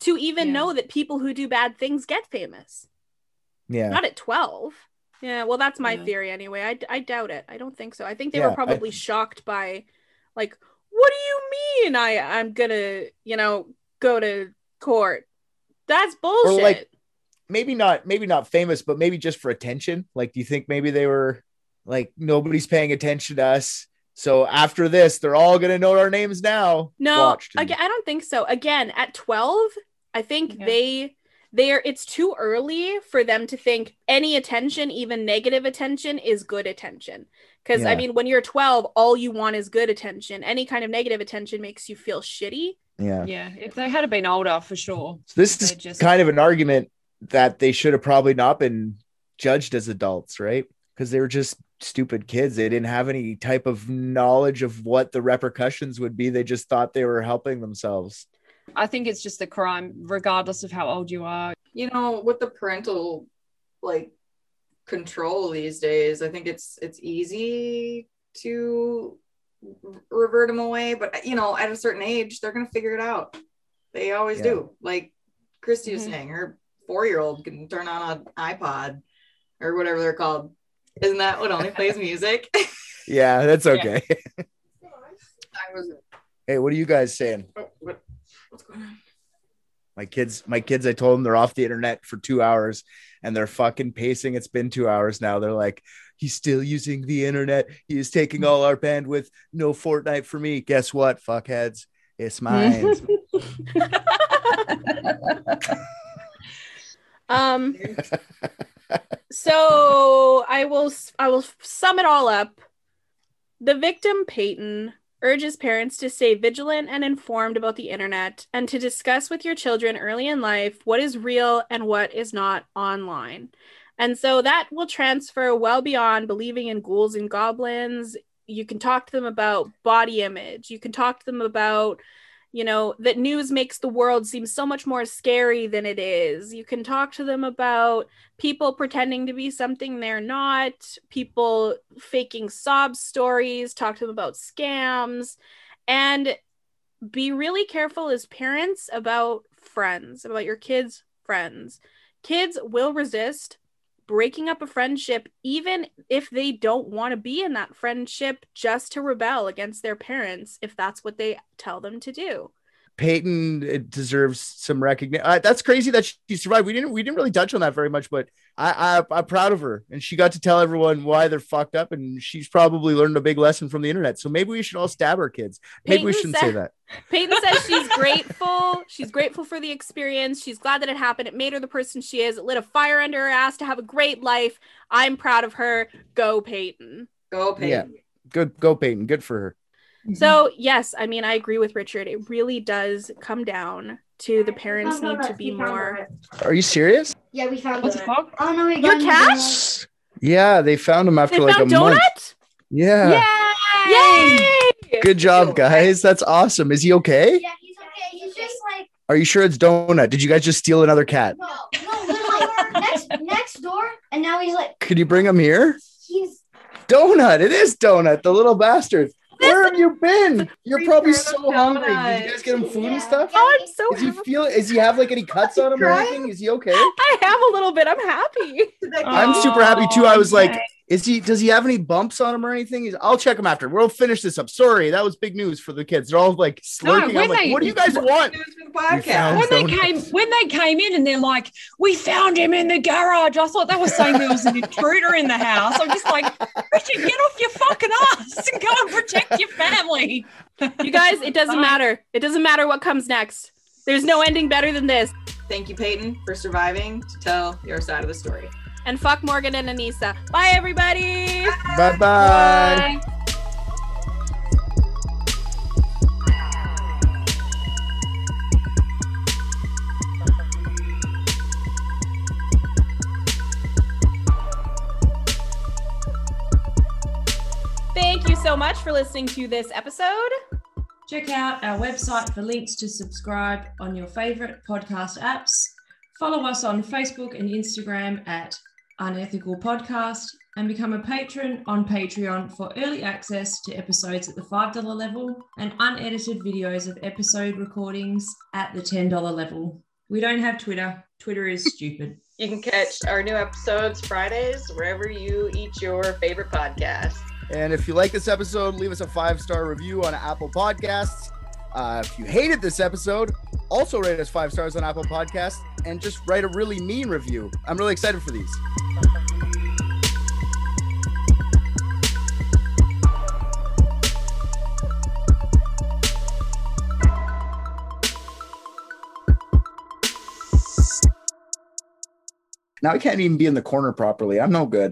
to even Yeah. know that people who do bad things get famous. Yeah. Not at 12. Yeah, well, that's my Yeah. theory anyway. I, I doubt it. I don't think so. I think they Yeah, were I- probably shocked by, like, what do you mean I, I'm gonna, you know, go to court? That's bullshit. like- maybe not maybe not famous but maybe just for attention like do you think maybe they were like nobody's paying attention to us so after this they're all gonna know our names now No, again, I don't think so. Again, at 12, I think Okay. they they're it's too early for them to think any attention, even negative attention, is good attention. Because I mean, when you're 12, all you want is good attention. Any kind of negative attention makes you feel shitty. yeah Yeah, if they had been older, for sure. so this is just- kind of an argument that they should have probably not been judged as adults right because they were just stupid kids they didn't have any type of knowledge of what the repercussions would be they just thought they were helping themselves I think it's just a crime, regardless of how old you are. You know, with the parental like control these days, I think it's it's easy to revert them away, but you know, at a certain age, they're gonna figure it out. They always Yeah. do. Like Christy was Mhm. saying, her four year old can turn on an iPod or whatever they're called. Isn't that what only plays music? *laughs* yeah that's okay I hey what are you guys saying oh, what, what's going on? My kids, my kids, I told them they're off the internet for two hours and they're fucking pacing. It's been two hours now. They're like, he's still using the internet. He is taking all our bandwidth. No Fortnite for me. Guess what, fuckheads? It's mine. *laughs* *laughs* Um so I will I will sum it all up. The victim Peyton urges parents to stay vigilant and informed about the internet and to discuss with your children early in life what is real and what is not online. And so that will transfer well beyond believing in ghouls and goblins. You can talk to them about body image. You can talk to them about you know, that news makes the world seem so much more scary than it is. You can talk to them about people pretending to be something they're not, people faking sob stories, talk to them about scams, and be really careful as parents about friends, about your kids' friends. Kids will resist breaking up a friendship, even if they don't want to be in that friendship, just to rebel against their parents if that's what they tell them to do. Peyton deserves some recognition. Uh, that's crazy that she survived. We didn't we didn't really touch on that very much, but I, I I'm proud of her, and she got to tell everyone why they're fucked up, and she's probably learned a big lesson from the internet. So maybe we should all stab our kids. Maybe we shouldn't said- say that. *laughs* Peyton says she's grateful. She's grateful for the experience. She's glad that it happened. It made her the person she is. It lit a fire under her ass to have a great life. I'm proud of her. Go, Peyton. Go Peyton. Yeah. Good, go Peyton. Good for her. Mm-hmm. So, yes, I mean, I agree with Richard. It really does come down to the parents need to be more. Are you serious? Yeah, we found What the it. fuck? Oh no, we Your got him cat? Yeah, they found him after They like a found month. Donut? Yeah. Yay! Good job, guys. That's awesome. Is he okay? Yeah, he's okay. He's just like Are you sure it's Donut? Did you guys just steal another cat? no, no, literally next next door, and now he's like Could you bring him here? he's Donut. It is Donut, the little bastard. Where have you been? You're probably so hungry. Did you guys get him food and stuff? Oh, I'm so Is he happy. feel? Is he have like any *laughs* cuts on him or anything? Is he okay? I have a little bit. I'm happy. *laughs* I'm super happy too. I was like, Okay. Is he? Does he have any bumps on him or anything? He's, I'll check him after. We'll finish this up. Sorry, that was big news for the kids. They're all like slurping. when I'm like, they- what do you guys want? The when they Donuts. came when they came in and they're like, we found him in the garage. I thought they were saying there was an intruder in the house. I'm just like, Richard, get off your fucking ass and go and protect your family. You guys, it doesn't matter. It doesn't matter what comes next. There's no ending better than this. Thank you, Peyton, for surviving to tell your side of the story. And fuck Morgan and Anissa. Bye, everybody. Bye bye. Thank you so much for listening to this episode. Check out our website for links to subscribe on your favorite podcast apps. Follow us on Facebook and Instagram at Unethical Podcast and become a patron on Patreon for early access to episodes at the $5 level and unedited videos of episode recordings at the $10 level. We don't have Twitter. Twitter is *laughs* stupid. You can catch our new episodes Fridays wherever you eat your favorite podcast. And if you like this episode, leave us a five star review on Apple Podcasts. Uh, if you hated this episode, also rate us five stars on Apple Podcasts and just write a really mean review. I'm really excited for these. Now I can't even be in the corner properly. I'm no good.